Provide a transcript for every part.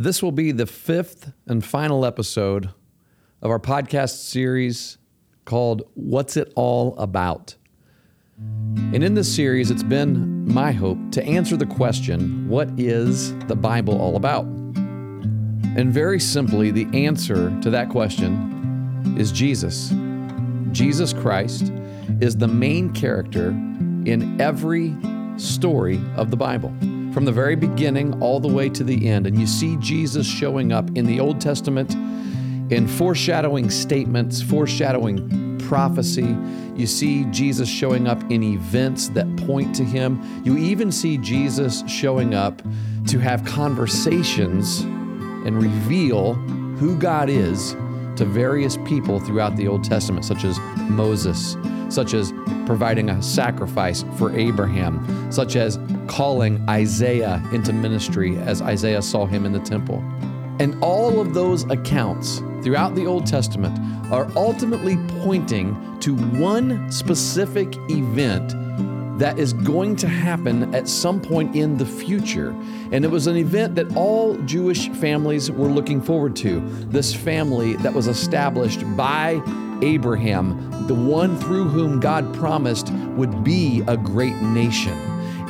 This will be the fifth and final episode of our podcast series called What's It All About? And in this series, it's been my hope to answer the question what is the Bible all about? And very simply, the answer to that question is Jesus. Jesus Christ is the main character in every story of the Bible from the very beginning all the way to the end. And you see Jesus showing up in the Old Testament in foreshadowing statements, foreshadowing prophecy. You see Jesus showing up in events that point to him. You even see Jesus showing up to have conversations and reveal who God is to various people throughout the Old Testament, such as Moses, such as providing a sacrifice for Abraham, such as calling Isaiah into ministry as Isaiah saw him in the temple. And all of those accounts throughout the Old Testament are ultimately pointing to one specific event that is going to happen at some point in the future. And it was an event that all Jewish families were looking forward to. This family that was established by Abraham, the one through whom God promised would be a great nation.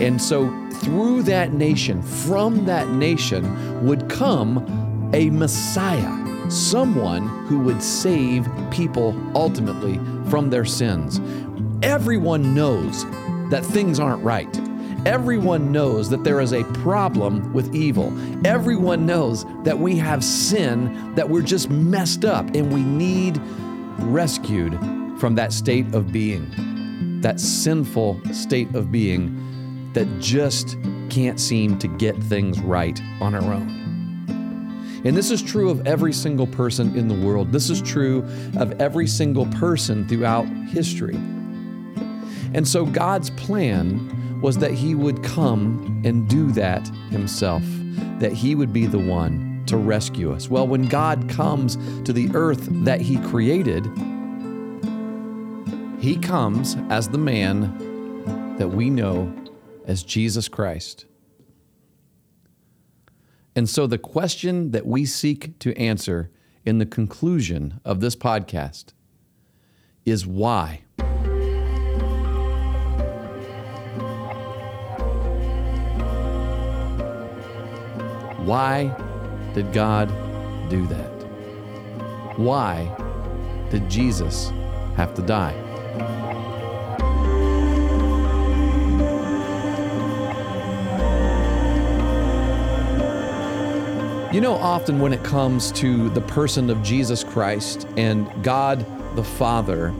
And so, through that nation, from that nation, would come a Messiah, someone who would save people ultimately from their sins. Everyone knows that things aren't right. Everyone knows that there is a problem with evil. Everyone knows that we have sin, that we're just messed up, and we need rescued from that state of being, that sinful state of being that just can't seem to get things right on our own. And this is true of every single person in the world. This is true of every single person throughout history. And so God's plan was that He would come and do that Himself, that He would be the one to rescue us. Well, when God comes to the earth that He created, He comes as the man that we know as Jesus Christ. And so the question that we seek to answer in the conclusion of this podcast is why? Why did God do that? Why did Jesus have to die? You know, often when it comes to the person of Jesus Christ and God the Father,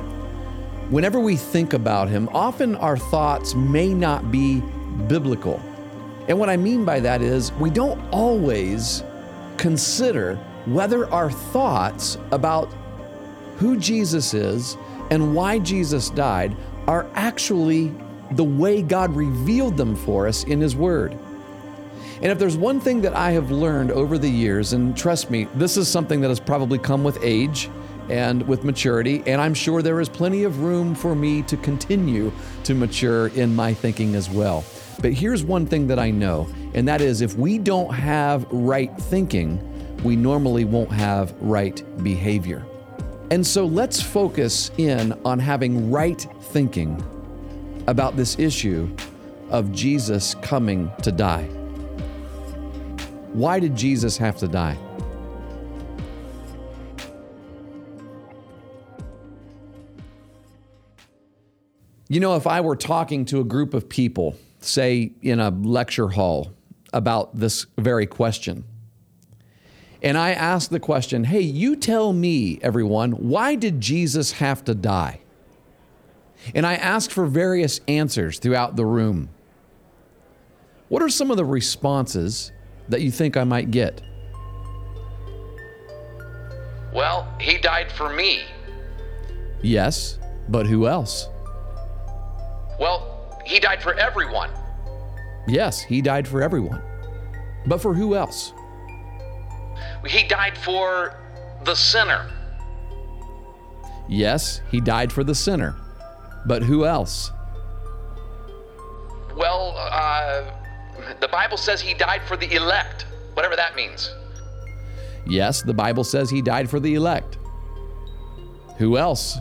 whenever we think about Him, often our thoughts may not be biblical. And what I mean by that is we don't always consider whether our thoughts about who Jesus is and why Jesus died are actually the way God revealed them for us in His Word. And if there's one thing that I have learned over the years, and trust me, this is something that has probably come with age and with maturity, and I'm sure there is plenty of room for me to continue to mature in my thinking as well. But here's one thing that I know, and that is if we don't have right thinking, we normally won't have right behavior. And so let's focus in on having right thinking about this issue of Jesus coming to die. Why did Jesus have to die? You know, if I were talking to a group of people, say in a lecture hall, about this very question, and I asked the question, hey, you tell me, everyone, why did Jesus have to die? And I asked for various answers throughout the room. What are some of the responses that you think I might get? Well, he died for me. Yes, but who else? Well, he died for everyone. Yes, he died for everyone. But for who else? He died for the sinner. Yes, he died for the sinner. But who else? Well, uh, the Bible says he died for the elect, whatever that means. Yes, the Bible says he died for the elect. Who else?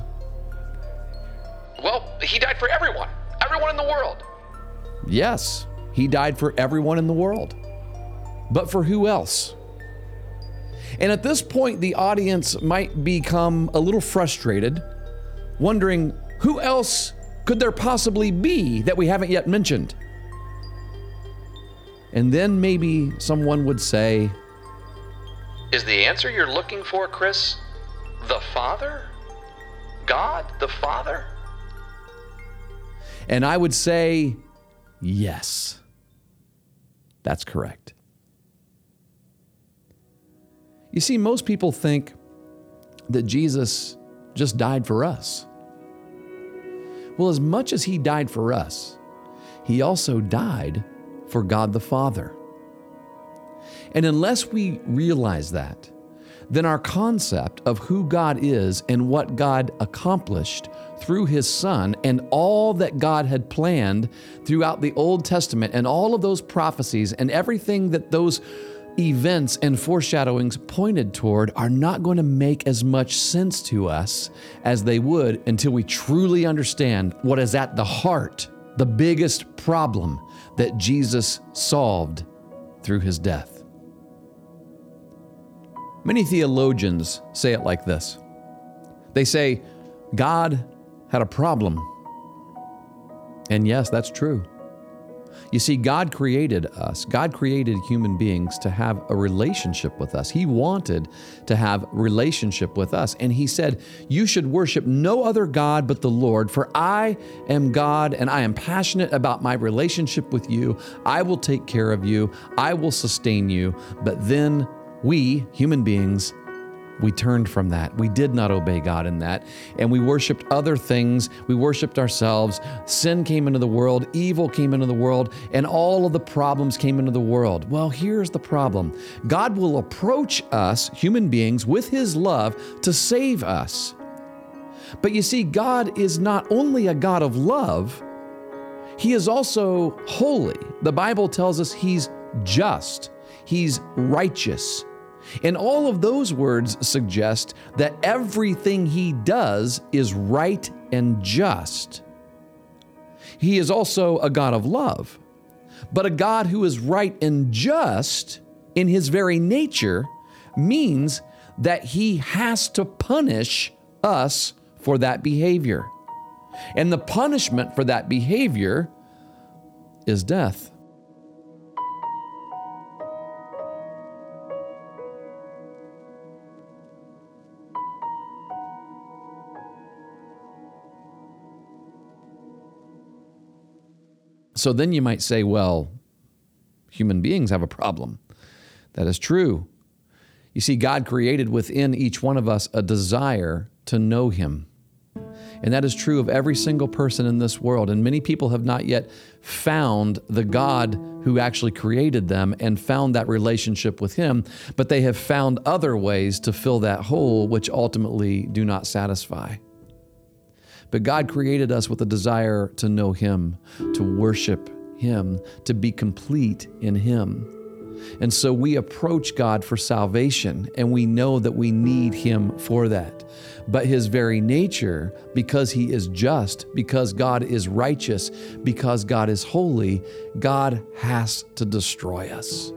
Well, he died for everyone, everyone in the world. Yes, he died for everyone in the world. But for who else? And at this point, the audience might become a little frustrated, wondering who else could there possibly be that we haven't yet mentioned? And then maybe someone would say, Is the answer you're looking for, Chris, the Father? God, the Father? And I would say, yes, that's correct. You see, most people think that Jesus just died for us. Well, as much as he died for us, he also died for God the Father. And unless we realize that, then our concept of who God is and what God accomplished through his Son and all that God had planned throughout the Old Testament and all of those prophecies and everything that those events and foreshadowings pointed toward are not going to make as much sense to us as they would until we truly understand what is at the heart, the biggest problem that Jesus solved through his death. Many theologians say it like this they say, God had a problem. And yes, that's true. You see, God created us. God created human beings to have a relationship with us. He wanted to have relationship with us. And he said, "You should worship no other god but the Lord, for I am God and I am passionate about my relationship with you. I will take care of you. I will sustain you." But then we, human beings, we turned from that. We did not obey God in that. And we worshiped other things. We worshiped ourselves. Sin came into the world. Evil came into the world. And all of the problems came into the world. Well, here's the problem God will approach us, human beings, with His love to save us. But you see, God is not only a God of love, He is also holy. The Bible tells us He's just, He's righteous. And all of those words suggest that everything he does is right and just. He is also a God of love, but a God who is right and just in his very nature means that he has to punish us for that behavior. And the punishment for that behavior is death. So then you might say, well, human beings have a problem. That is true. You see, God created within each one of us a desire to know Him. And that is true of every single person in this world. And many people have not yet found the God who actually created them and found that relationship with Him, but they have found other ways to fill that hole, which ultimately do not satisfy. But God created us with a desire to know Him, to worship Him, to be complete in Him. And so we approach God for salvation, and we know that we need Him for that. But His very nature, because He is just, because God is righteous, because God is holy, God has to destroy us.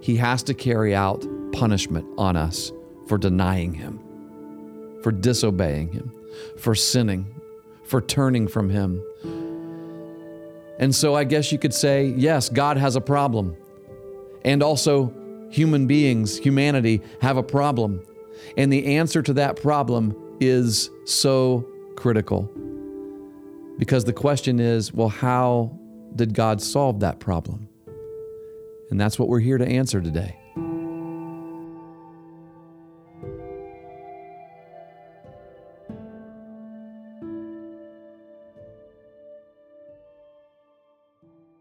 He has to carry out punishment on us for denying Him, for disobeying Him for sinning, for turning from Him. And so I guess you could say, yes, God has a problem. And also, human beings, humanity, have a problem. And the answer to that problem is so critical. Because the question is, well, how did God solve that problem? And that's what we're here to answer today.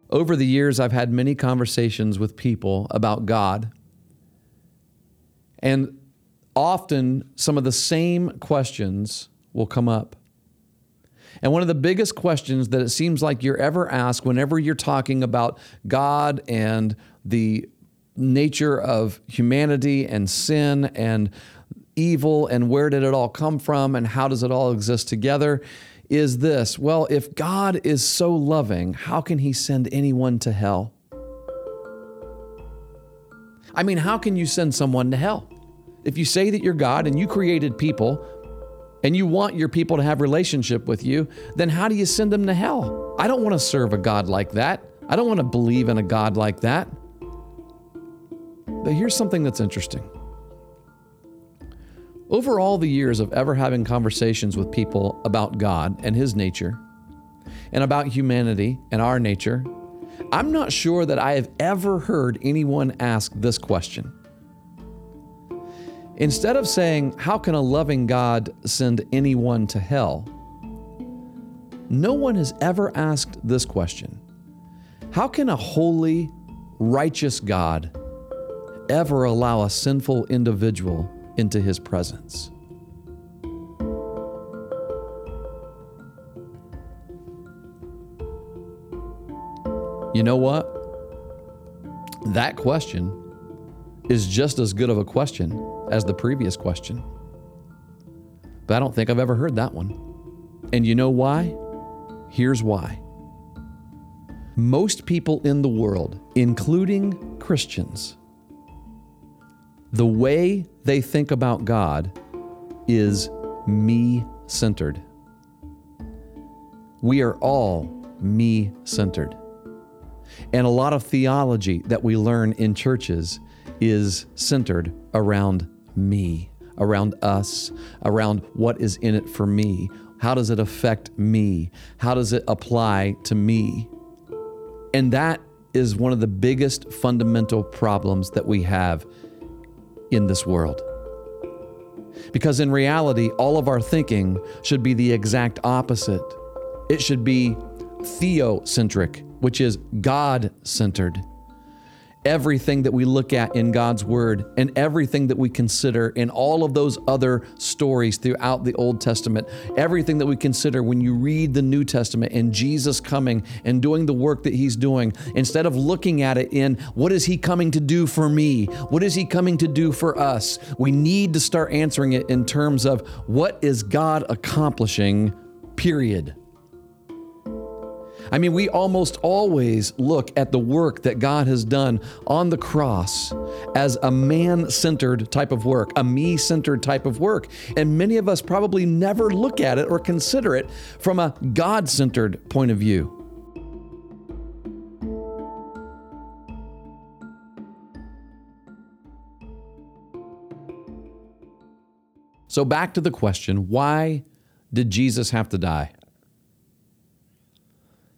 Over the years, I've had many conversations with people about God. And often, some of the same questions will come up. And one of the biggest questions that it seems like you're ever asked whenever you're talking about God and the nature of humanity and sin and evil and where did it all come from and how does it all exist together is this well, if God is so loving, how can he send anyone to hell? I mean, how can you send someone to hell? If you say that you're God and you created people and you want your people to have relationship with you, then how do you send them to hell? I don't want to serve a God like that. I don't want to believe in a God like that. But here's something that's interesting. Over all the years of ever having conversations with people about God and His nature, and about humanity and our nature, I'm not sure that I have ever heard anyone ask this question. Instead of saying, How can a loving God send anyone to hell? No one has ever asked this question How can a holy, righteous God ever allow a sinful individual into his presence? You know what? That question is just as good of a question as the previous question. But I don't think I've ever heard that one. And you know why? Here's why. Most people in the world, including Christians, the way they think about God is me centered. We are all me centered. And a lot of theology that we learn in churches is centered around me, around us, around what is in it for me. How does it affect me? How does it apply to me? And that is one of the biggest fundamental problems that we have in this world. Because in reality, all of our thinking should be the exact opposite. It should be theocentric, which is God centered. Everything that we look at in God's Word and everything that we consider in all of those other stories throughout the Old Testament, everything that we consider when you read the New Testament and Jesus coming and doing the work that He's doing, instead of looking at it in what is He coming to do for me? What is He coming to do for us? We need to start answering it in terms of what is God accomplishing, period. I mean, we almost always look at the work that God has done on the cross as a man centered type of work, a me centered type of work. And many of us probably never look at it or consider it from a God centered point of view. So, back to the question why did Jesus have to die?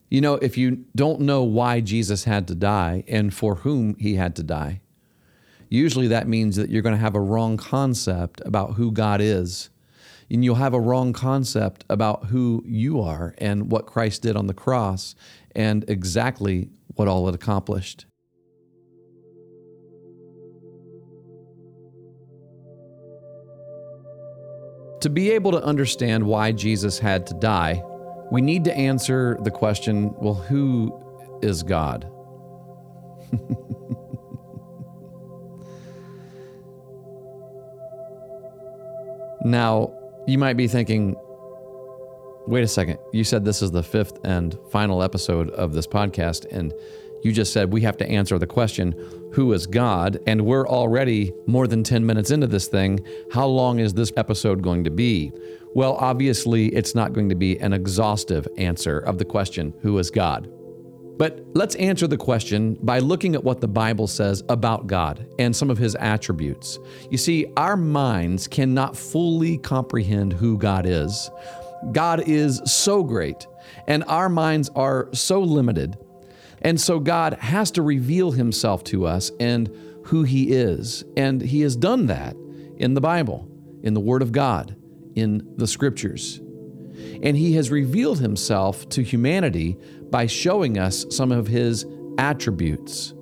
You know, if you don't know why Jesus had to die and for whom he had to die, usually that means that you're going to have a wrong concept about who God is. And you'll have a wrong concept about who you are and what Christ did on the cross and exactly what all it accomplished. To be able to understand why Jesus had to die, we need to answer the question well, who is God? now, you might be thinking, wait a second, you said this is the fifth and final episode of this podcast, and you just said we have to answer the question, who is God? And we're already more than 10 minutes into this thing. How long is this episode going to be? Well, obviously, it's not going to be an exhaustive answer of the question, who is God? But let's answer the question by looking at what the Bible says about God and some of his attributes. You see, our minds cannot fully comprehend who God is. God is so great, and our minds are so limited. And so God has to reveal himself to us and who he is. And he has done that in the Bible, in the Word of God in the scriptures. And he has revealed himself to humanity by showing us some of his attributes.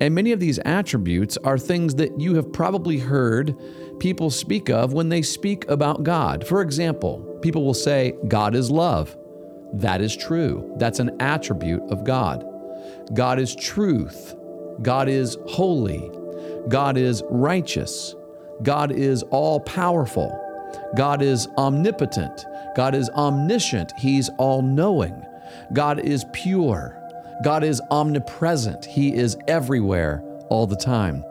And many of these attributes are things that you have probably heard people speak of when they speak about God. For example, people will say, God is love. That is true. That's an attribute of God. God is truth. God is holy. God is righteous. God is all powerful. God is omnipotent. God is omniscient. He's all knowing. God is pure. God is omnipresent. He is everywhere all the time.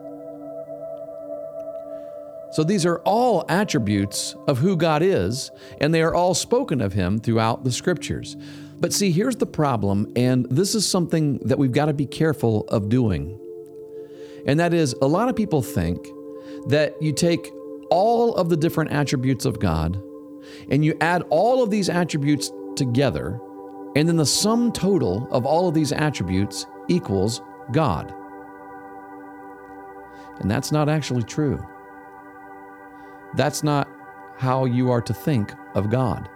So these are all attributes of who God is, and they are all spoken of Him throughout the scriptures. But see, here's the problem, and this is something that we've got to be careful of doing. And that is, a lot of people think that you take all of the different attributes of God and you add all of these attributes together, and then the sum total of all of these attributes equals God. And that's not actually true. That's not how you are to think of God.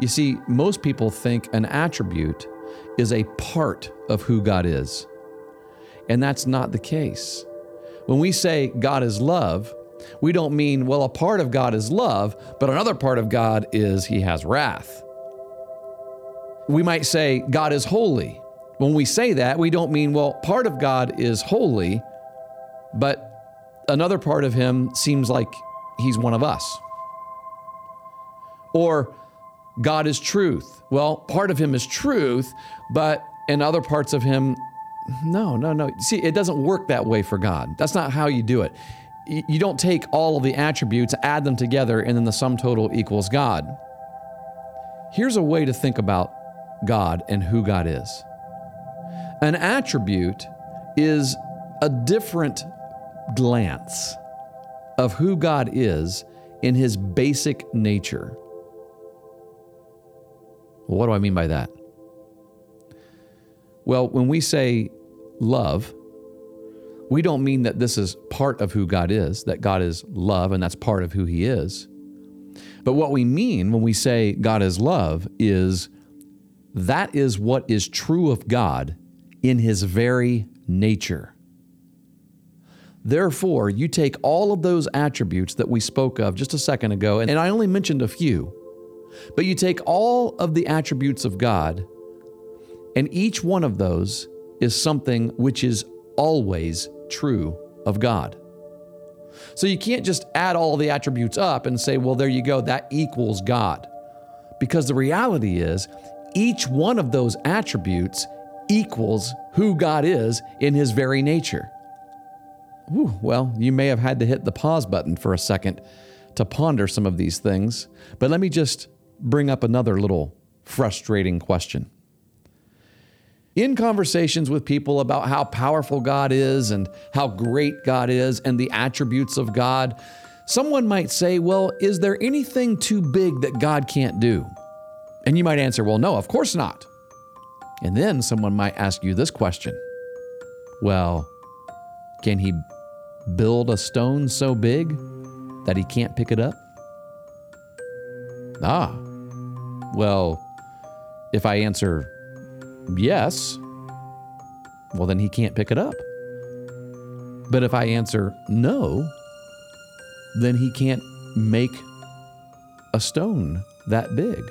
You see, most people think an attribute is a part of who God is. And that's not the case. When we say God is love, we don't mean, well, a part of God is love, but another part of God is he has wrath. We might say God is holy. When we say that, we don't mean, well, part of God is holy, but another part of him seems like he's one of us. Or God is truth. Well, part of him is truth, but in other parts of him, no, no, no. See, it doesn't work that way for God. That's not how you do it. You don't take all of the attributes, add them together, and then the sum total equals God. Here's a way to think about God and who God is an attribute is a different glance of who God is in his basic nature. What do I mean by that? Well, when we say love, we don't mean that this is part of who God is, that God is love and that's part of who He is. But what we mean when we say God is love is that is what is true of God in His very nature. Therefore, you take all of those attributes that we spoke of just a second ago, and I only mentioned a few, but you take all of the attributes of God, and each one of those is something which is always true of God. So you can't just add all the attributes up and say, well, there you go, that equals God. Because the reality is, each one of those attributes equals who God is in his very nature. Well, you may have had to hit the pause button for a second to ponder some of these things, but let me just bring up another little frustrating question in conversations with people about how powerful God is and how great God is and the attributes of God, someone might say, Well, is there anything too big that God can't do? And you might answer, Well, no, of course not. And then someone might ask you this question Well, can he build a stone so big that he can't pick it up? Ah, well, if I answer yes, well, then he can't pick it up. But if I answer no, then he can't make a stone that big.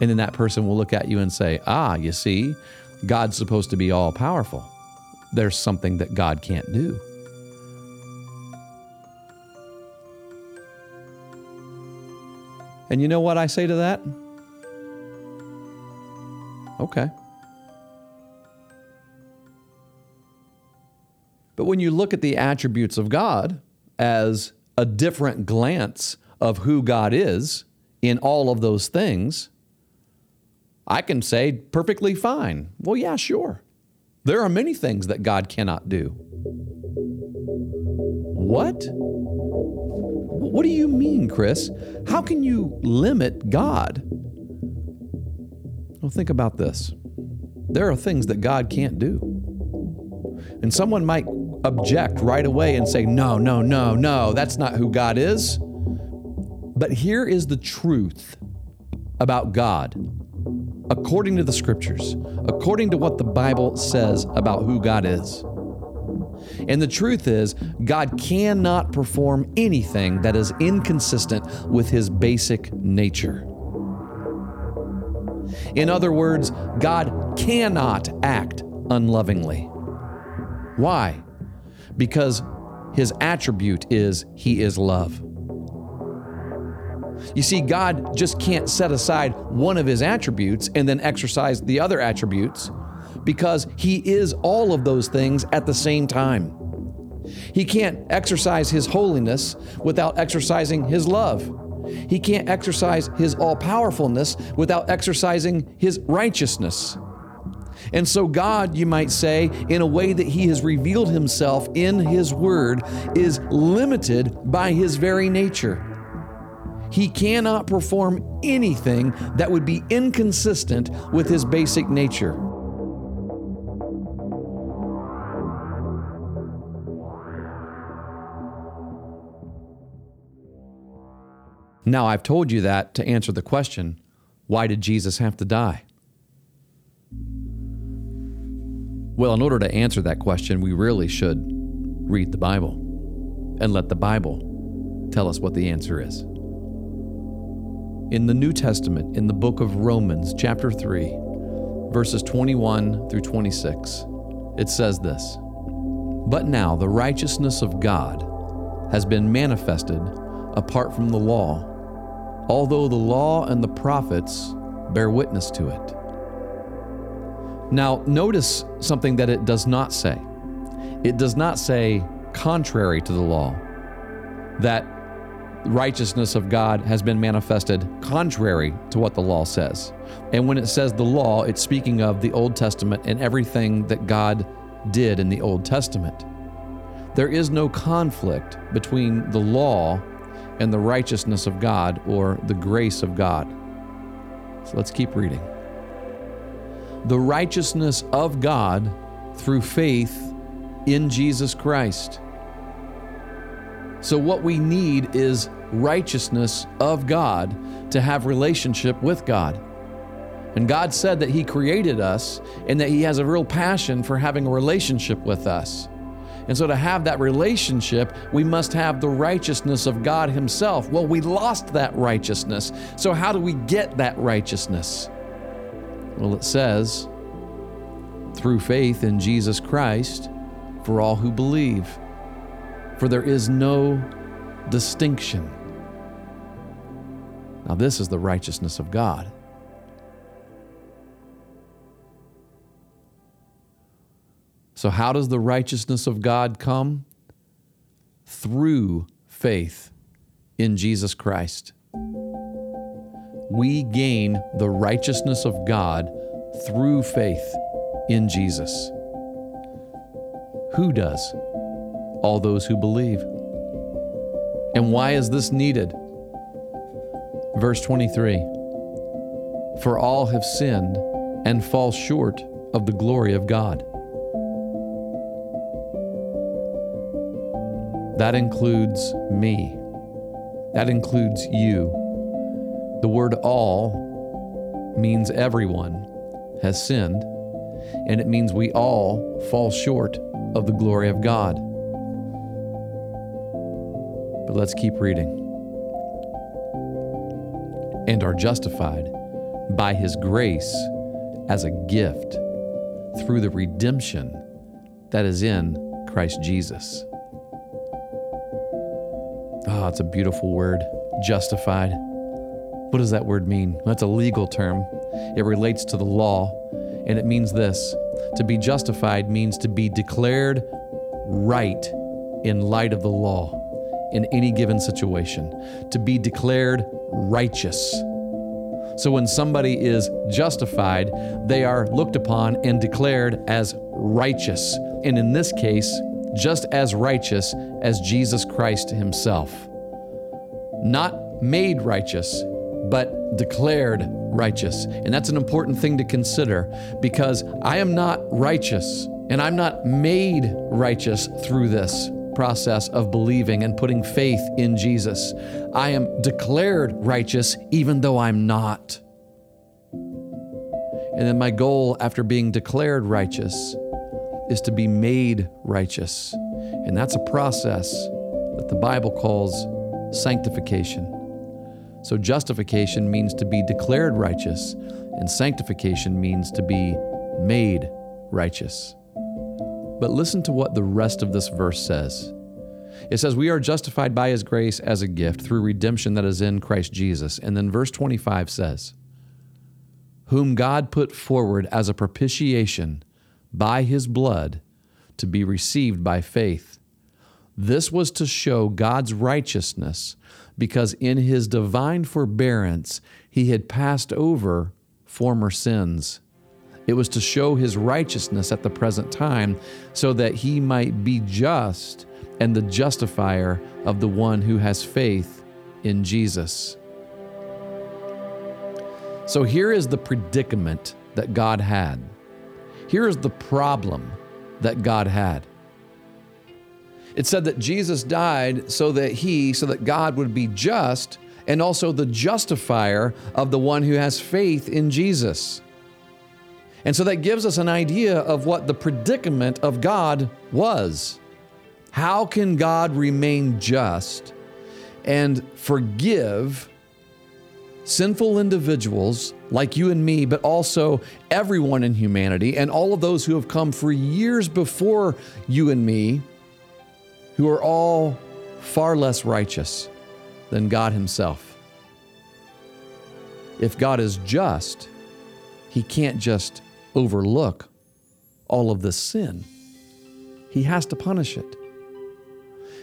And then that person will look at you and say, Ah, you see, God's supposed to be all powerful. There's something that God can't do. And you know what I say to that? Okay. But when you look at the attributes of God as a different glance of who God is in all of those things, I can say perfectly fine. Well, yeah, sure. There are many things that God cannot do. What? What do you mean, Chris? How can you limit God? Well, think about this. There are things that God can't do. And someone might object right away and say, no, no, no, no, that's not who God is. But here is the truth about God, according to the scriptures, according to what the Bible says about who God is. And the truth is, God cannot perform anything that is inconsistent with his basic nature. In other words, God cannot act unlovingly. Why? Because his attribute is he is love. You see, God just can't set aside one of his attributes and then exercise the other attributes because he is all of those things at the same time. He can't exercise his holiness without exercising his love. He can't exercise his all powerfulness without exercising his righteousness. And so, God, you might say, in a way that He has revealed Himself in His Word, is limited by His very nature. He cannot perform anything that would be inconsistent with His basic nature. Now, I've told you that to answer the question why did Jesus have to die? Well, in order to answer that question, we really should read the Bible and let the Bible tell us what the answer is. In the New Testament, in the book of Romans, chapter 3, verses 21 through 26, it says this But now the righteousness of God has been manifested apart from the law although the law and the prophets bear witness to it. Now, notice something that it does not say. It does not say contrary to the law, that righteousness of God has been manifested contrary to what the law says. And when it says the law, it's speaking of the Old Testament and everything that God did in the Old Testament. There is no conflict between the law and the righteousness of God or the grace of God. So let's keep reading. The righteousness of God through faith in Jesus Christ. So, what we need is righteousness of God to have relationship with God. And God said that He created us and that He has a real passion for having a relationship with us. And so, to have that relationship, we must have the righteousness of God Himself. Well, we lost that righteousness. So, how do we get that righteousness? Well, it says, through faith in Jesus Christ for all who believe. For there is no distinction. Now, this is the righteousness of God. So, how does the righteousness of God come? Through faith in Jesus Christ. We gain the righteousness of God through faith in Jesus. Who does? All those who believe. And why is this needed? Verse 23 For all have sinned and fall short of the glory of God. That includes me. That includes you. The word all means everyone has sinned, and it means we all fall short of the glory of God. But let's keep reading. And are justified by his grace as a gift through the redemption that is in Christ Jesus. Oh, it's a beautiful word. Justified. What does that word mean? That's a legal term. It relates to the law, and it means this to be justified means to be declared right in light of the law in any given situation, to be declared righteous. So when somebody is justified, they are looked upon and declared as righteous. And in this case, just as righteous as Jesus Christ himself. Not made righteous, but declared righteous. And that's an important thing to consider because I am not righteous and I'm not made righteous through this process of believing and putting faith in Jesus. I am declared righteous even though I'm not. And then my goal after being declared righteous is to be made righteous. And that's a process that the Bible calls sanctification. So, justification means to be declared righteous, and sanctification means to be made righteous. But listen to what the rest of this verse says. It says, We are justified by his grace as a gift through redemption that is in Christ Jesus. And then verse 25 says, Whom God put forward as a propitiation by his blood to be received by faith. This was to show God's righteousness because in his divine forbearance he had passed over former sins. It was to show his righteousness at the present time so that he might be just and the justifier of the one who has faith in Jesus. So here is the predicament that God had. Here is the problem that God had. It said that Jesus died so that he, so that God would be just and also the justifier of the one who has faith in Jesus. And so that gives us an idea of what the predicament of God was. How can God remain just and forgive sinful individuals like you and me, but also everyone in humanity and all of those who have come for years before you and me, who are all far less righteous than God Himself? If God is just, He can't just overlook all of this sin. He has to punish it.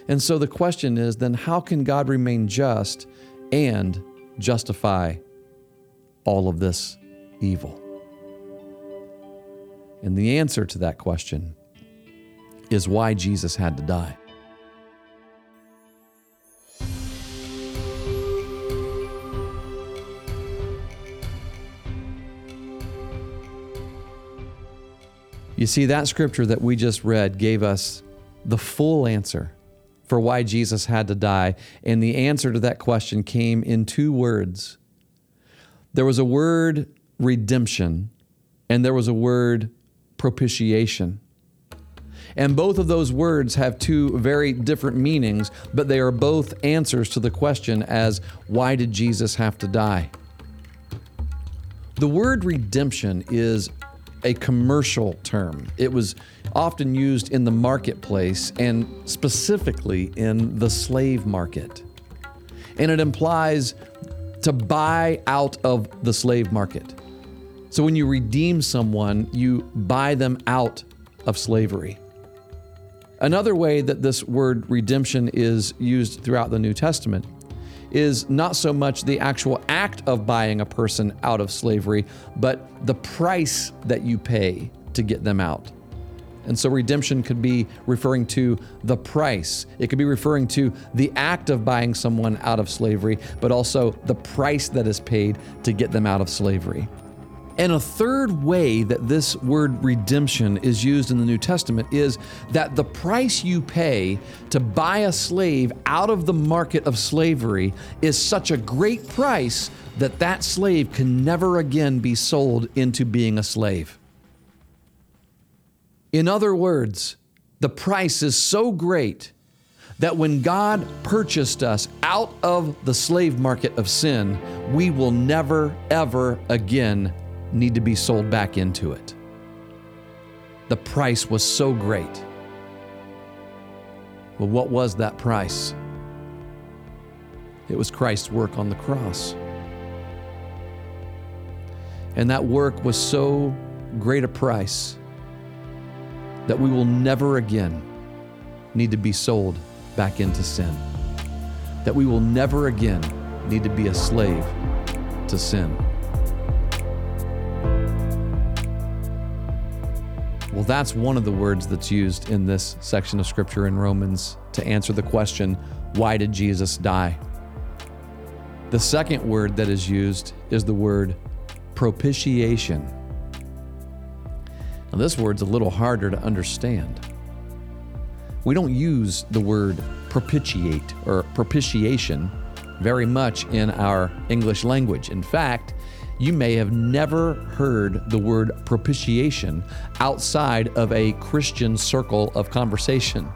And so the question is then how can God remain just and justify all of this evil? And the answer to that question is why Jesus had to die. You see, that scripture that we just read gave us the full answer for why Jesus had to die. And the answer to that question came in two words there was a word redemption, and there was a word propitiation. And both of those words have two very different meanings, but they are both answers to the question as why did Jesus have to die? The word redemption is a commercial term. It was often used in the marketplace and specifically in the slave market. And it implies to buy out of the slave market. So when you redeem someone, you buy them out of slavery. Another way that this word redemption is used throughout the New Testament is not so much the actual act of buying a person out of slavery, but the price that you pay to get them out. And so redemption could be referring to the price. It could be referring to the act of buying someone out of slavery, but also the price that is paid to get them out of slavery. And a third way that this word redemption is used in the New Testament is that the price you pay to buy a slave out of the market of slavery is such a great price that that slave can never again be sold into being a slave. In other words, the price is so great that when God purchased us out of the slave market of sin, we will never, ever again need to be sold back into it. The price was so great. Well, what was that price? It was Christ's work on the cross. And that work was so great a price that we will never again need to be sold back into sin. That we will never again need to be a slave to sin. Well, that's one of the words that's used in this section of scripture in Romans to answer the question why did Jesus die? The second word that is used is the word propitiation. Now, this word's a little harder to understand. We don't use the word propitiate or propitiation very much in our English language. In fact, you may have never heard the word propitiation outside of a Christian circle of conversation.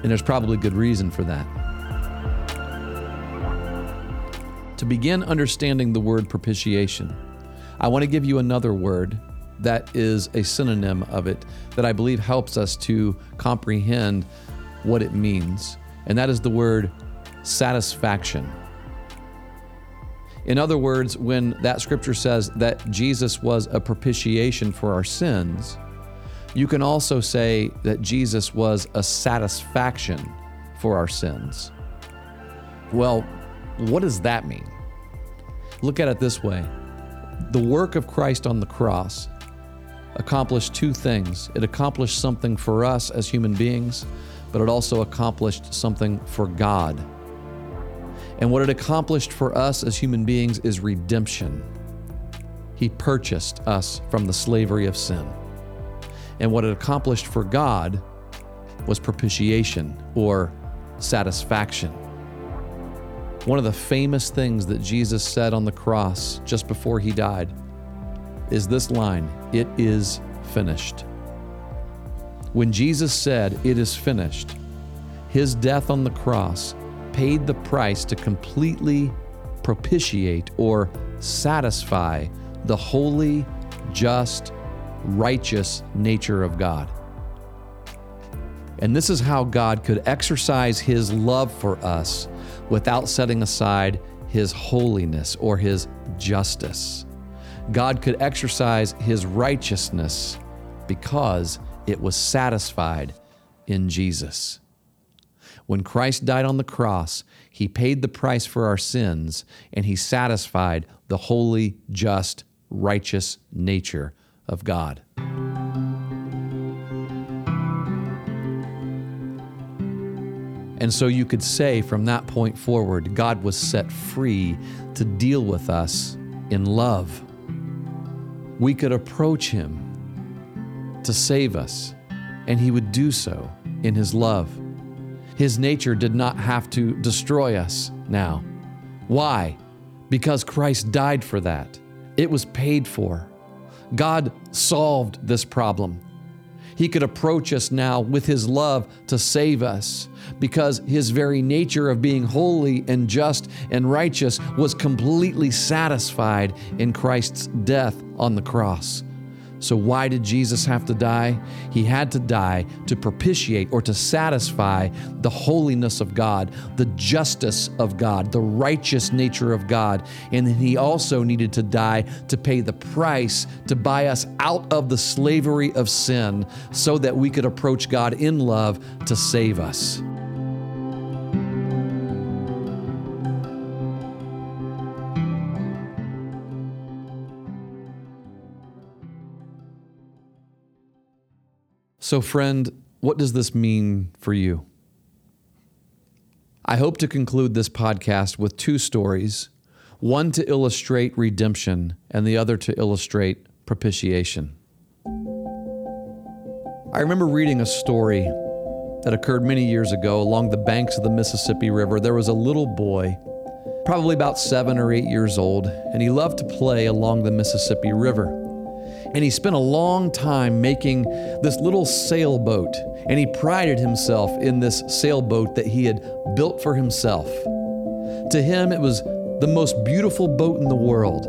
And there's probably good reason for that. To begin understanding the word propitiation, I want to give you another word that is a synonym of it that I believe helps us to comprehend what it means, and that is the word satisfaction. In other words, when that scripture says that Jesus was a propitiation for our sins, you can also say that Jesus was a satisfaction for our sins. Well, what does that mean? Look at it this way the work of Christ on the cross accomplished two things. It accomplished something for us as human beings, but it also accomplished something for God. And what it accomplished for us as human beings is redemption. He purchased us from the slavery of sin. And what it accomplished for God was propitiation or satisfaction. One of the famous things that Jesus said on the cross just before he died is this line It is finished. When Jesus said, It is finished, his death on the cross paid the price to completely propitiate or satisfy the holy, just, righteous nature of God. And this is how God could exercise his love for us without setting aside his holiness or his justice. God could exercise his righteousness because it was satisfied in Jesus. When Christ died on the cross, he paid the price for our sins and he satisfied the holy, just, righteous nature of God. And so you could say from that point forward, God was set free to deal with us in love. We could approach Him to save us, and He would do so in His love. His nature did not have to destroy us now. Why? Because Christ died for that. It was paid for. God solved this problem. He could approach us now with His love to save us because His very nature of being holy and just and righteous was completely satisfied in Christ's death on the cross. So, why did Jesus have to die? He had to die to propitiate or to satisfy the holiness of God, the justice of God, the righteous nature of God. And then he also needed to die to pay the price to buy us out of the slavery of sin so that we could approach God in love to save us. So, friend, what does this mean for you? I hope to conclude this podcast with two stories one to illustrate redemption, and the other to illustrate propitiation. I remember reading a story that occurred many years ago along the banks of the Mississippi River. There was a little boy, probably about seven or eight years old, and he loved to play along the Mississippi River and he spent a long time making this little sailboat. And he prided himself in this sailboat that he had built for himself. To him, it was the most beautiful boat in the world.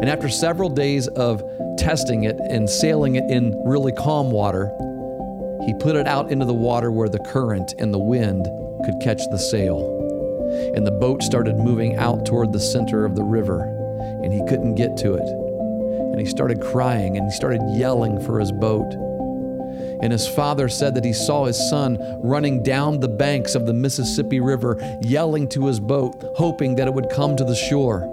And after several days of testing it and sailing it in really calm water, he put it out into the water where the current and the wind could catch the sail. And the boat started moving out toward the center of the river, and he couldn't get to it and he started crying and he started yelling for his boat. And his father said that he saw his son running down the banks of the Mississippi River, yelling to his boat, hoping that it would come to the shore.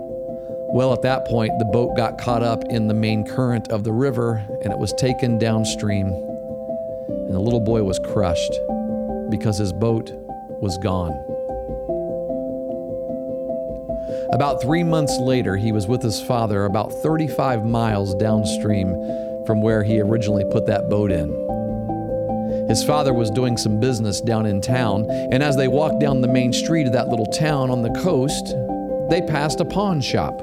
Well, at that point, the boat got caught up in the main current of the river and it was taken downstream. And the little boy was crushed because his boat was gone. About three months later, he was with his father about 35 miles downstream from where he originally put that boat in. His father was doing some business down in town, and as they walked down the main street of that little town on the coast, they passed a pawn shop.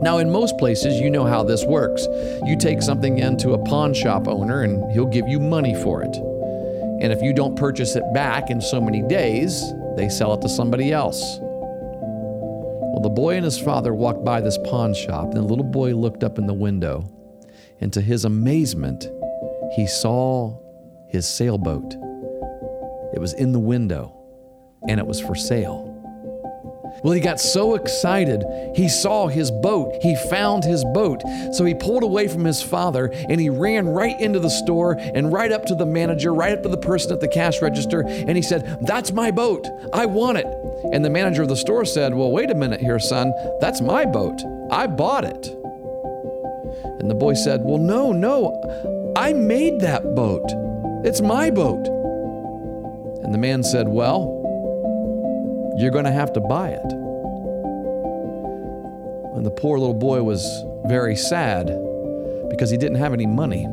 Now, in most places, you know how this works. You take something into a pawn shop owner, and he'll give you money for it. And if you don't purchase it back in so many days, they sell it to somebody else. Well, the boy and his father walked by this pawn shop, and the little boy looked up in the window And to his amazement, he saw his sailboat. It was in the window and it was for sale. Well, he got so excited, he saw his boat. He found his boat. So he pulled away from his father and he ran right into the store and right up to the manager, right up to the person at the cash register, and he said, That's my boat. I want it. And the manager of the store said, Well, wait a minute here, son. That's my boat. I bought it. And the boy said, Well, no, no. I made that boat. It's my boat. And the man said, Well, you're going to have to buy it. And the poor little boy was very sad because he didn't have any money.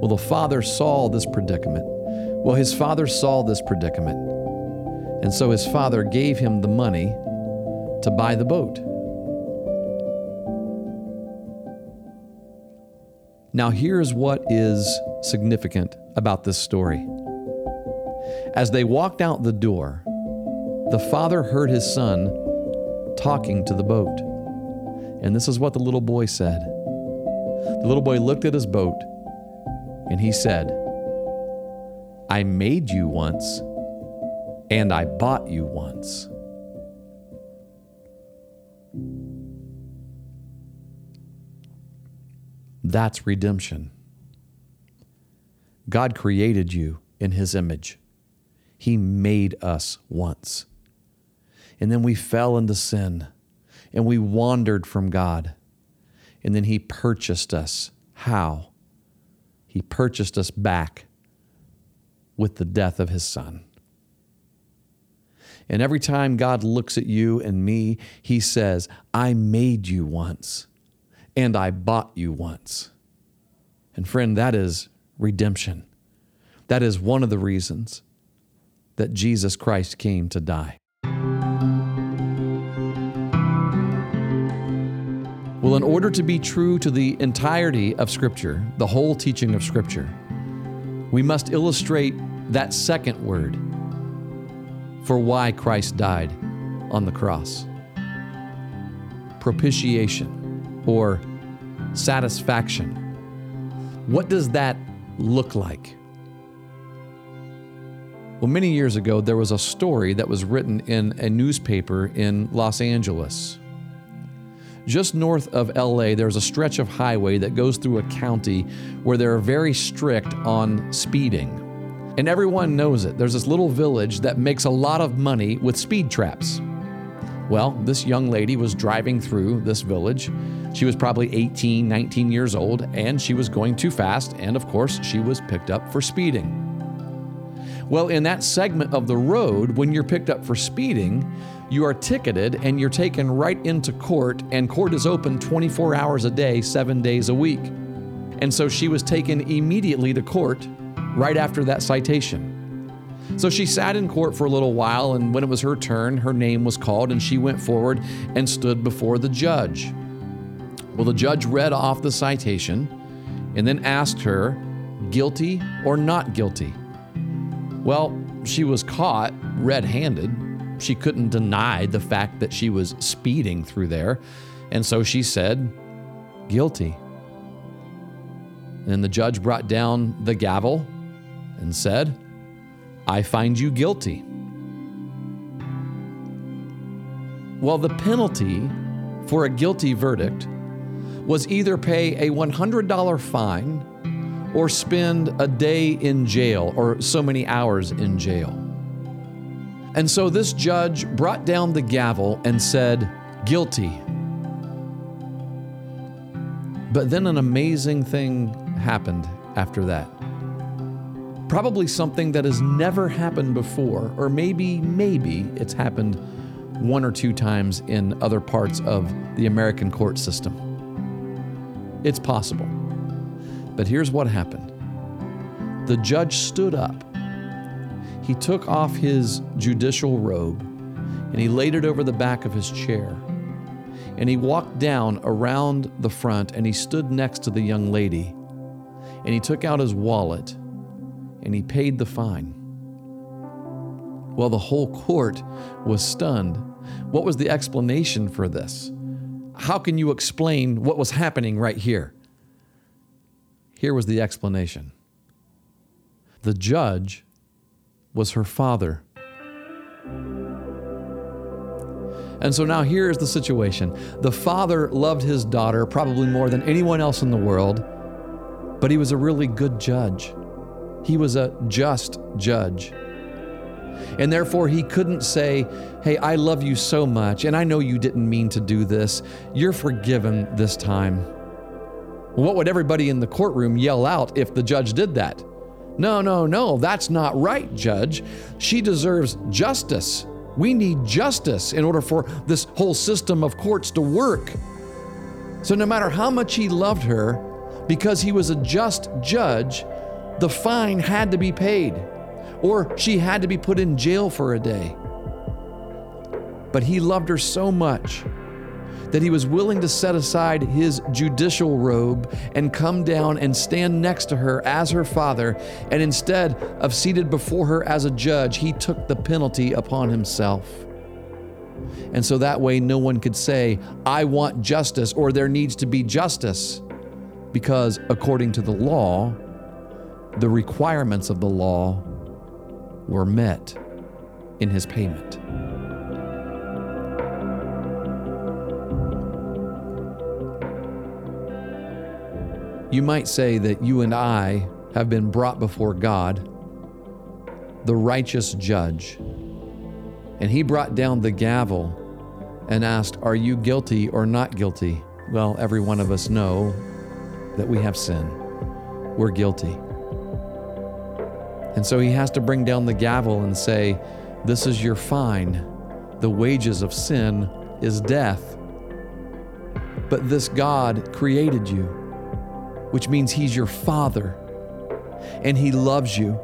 Well, the father saw this predicament. Well, his father saw this predicament. And so his father gave him the money to buy the boat. Now, here's what is significant about this story. As they walked out the door, the father heard his son talking to the boat. And this is what the little boy said. The little boy looked at his boat and he said, I made you once and I bought you once. That's redemption. God created you in his image. He made us once. And then we fell into sin and we wandered from God. And then He purchased us. How? He purchased us back with the death of His Son. And every time God looks at you and me, He says, I made you once and I bought you once. And friend, that is redemption. That is one of the reasons that Jesus Christ came to die. Well, in order to be true to the entirety of Scripture, the whole teaching of Scripture, we must illustrate that second word for why Christ died on the cross propitiation or satisfaction. What does that look like? Well, many years ago, there was a story that was written in a newspaper in Los Angeles just north of LA, there's a stretch of highway that goes through a county where they're very strict on speeding. And everyone knows it. There's this little village that makes a lot of money with speed traps. Well, this young lady was driving through this village. She was probably 18, 19 years old, and she was going too fast, and of course, she was picked up for speeding. Well, in that segment of the road, when you're picked up for speeding, you are ticketed and you're taken right into court, and court is open 24 hours a day, seven days a week. And so she was taken immediately to court right after that citation. So she sat in court for a little while, and when it was her turn, her name was called, and she went forward and stood before the judge. Well, the judge read off the citation and then asked her, guilty or not guilty? Well, she was caught red handed she couldn't deny the fact that she was speeding through there. And so she said, guilty. And the judge brought down the gavel and said, I find you guilty. Well, the penalty for a guilty verdict was either pay a $100 fine or spend a day in jail or so many hours in jail. And so this judge brought down the gavel and said, Guilty. But then an amazing thing happened after that. Probably something that has never happened before, or maybe, maybe it's happened one or two times in other parts of the American court system. It's possible. But here's what happened the judge stood up he took off his judicial robe and he laid it over the back of his chair. And he walked down around the front and he stood next to the young lady. And he took out his wallet and he paid the fine. Well, the whole court was stunned. What was the explanation for this? how can you explain what was happening right here? Here was the explanation the judge was her father. And so now here's the situation. The father loved his daughter probably more than anyone else in the world, but he was a really good judge. He was a just judge. And therefore, he couldn't say, Hey, I love you so much, and I know you didn't mean to do this. You're forgiven this time. What would everybody in the courtroom yell out if the judge did that? No, no, no, that's not right, judge. She deserves justice. We need justice in order for this whole system of courts to work. So, no matter how much he loved her, because he was a just judge, the fine had to be paid, or she had to be put in jail for a day. But he loved her so much that he was willing to set aside his judicial robe and come down and stand next to her as her father. And instead of seated before her as a judge, he took the penalty upon himself. And so that way, no one could say, I want justice or there needs to be justice. Because according to the law, the requirements of the law were met in his payment. You might say that you and I have been brought before God, the righteous judge, and he brought down the gavel and asked, Are you guilty or not guilty? Well, every one of us know that we have sin. We're guilty. And so he has to bring down the gavel and say, This is your fine. The wages of sin is death. But this God created you which means He's your Father and He loves you.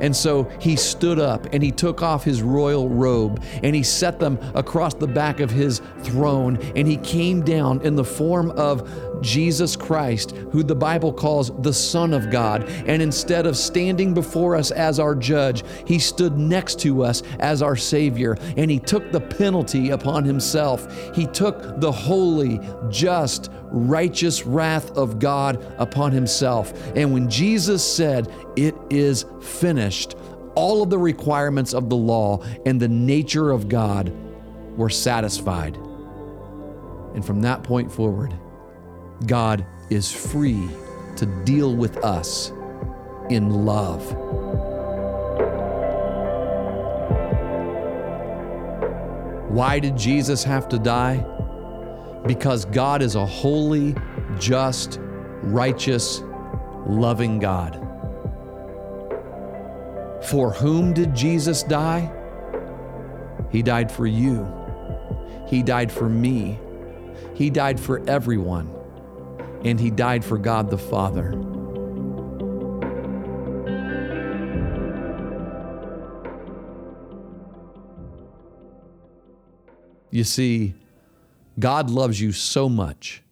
And so he stood up and he took off his royal robe and he set them across the back of his throne and he came down in the form of Jesus Christ, who the Bible calls the Son of God. And instead of standing before us as our judge, he stood next to us as our Savior and he took the penalty upon himself. He took the holy, just, righteous wrath of God upon himself. And when Jesus said, It is finished, all of the requirements of the law and the nature of God were satisfied. And from that point forward, God is free to deal with us in love. Why did Jesus have to die? Because God is a holy, just, righteous, loving God. For whom did Jesus die? He died for you. He died for me. He died for everyone. And He died for God the Father. You see, God loves you so much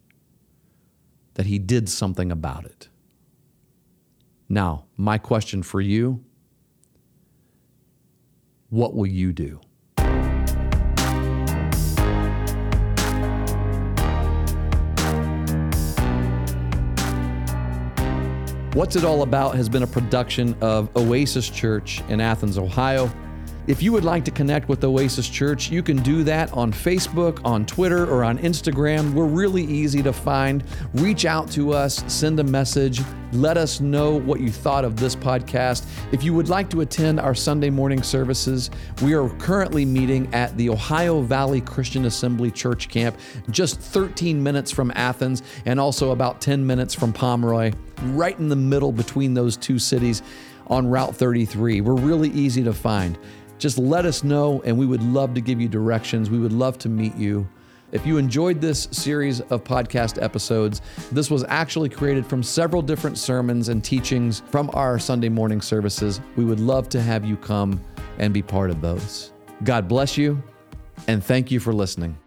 that He did something about it. Now, my question for you what will you do? What's It All About has been a production of Oasis Church in Athens, Ohio. If you would like to connect with Oasis Church, you can do that on Facebook, on Twitter, or on Instagram. We're really easy to find. Reach out to us, send a message, let us know what you thought of this podcast. If you would like to attend our Sunday morning services, we are currently meeting at the Ohio Valley Christian Assembly Church Camp, just 13 minutes from Athens and also about 10 minutes from Pomeroy, right in the middle between those two cities on Route 33. We're really easy to find just let us know, and we would love to give you directions. We would love to meet you. If you enjoyed this series of podcast episodes, this was actually created from several different sermons and teachings from our Sunday morning services. We would love to have you come and be part of those. God bless you, and thank you for listening.